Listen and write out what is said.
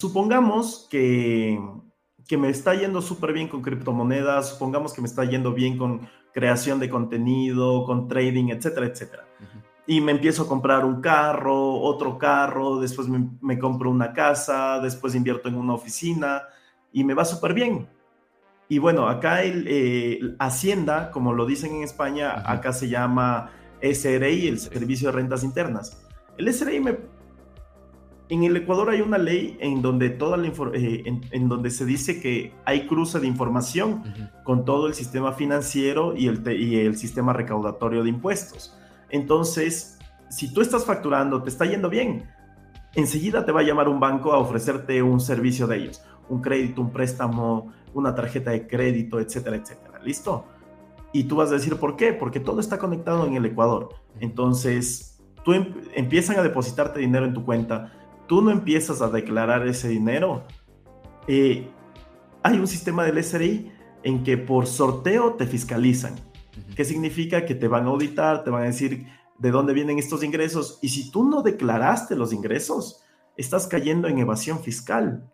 supongamos que, que me está yendo súper bien con criptomonedas, supongamos que me está yendo bien con creación de contenido, con trading, etcétera, etcétera. Y me empiezo a comprar un carro, otro carro, después me, compro una casa, después invierto en una oficina y me va súper bien. Y bueno, acá el, eh, Hacienda, como lo dicen en España, acá se llama SRI, el Servicio de Rentas Internas. El SRI me, en el Ecuador hay una ley en donde, toda la eh, en, donde se dice que hay cruce de información con todo el sistema financiero y el, y el sistema recaudatorio de impuestos. Entonces, si tú estás facturando, te está yendo bien, enseguida te va a llamar un banco a ofrecerte un servicio de ellos, un crédito, un préstamo, una tarjeta de crédito, etcétera, etcétera. ¿Listo? Y tú vas a decir, ¿por qué? Porque todo está conectado en el Ecuador. Entonces, tú em, empiezan a depositarte dinero en tu cuenta, tú no empiezas a declarar ese dinero. Eh, hay un sistema del SRI en que por sorteo te fiscalizan. ¿Qué significa? Que te van a auditar, te van a decir de dónde vienen estos ingresos. Y si tú no declaraste los ingresos, estás cayendo en evasión fiscal.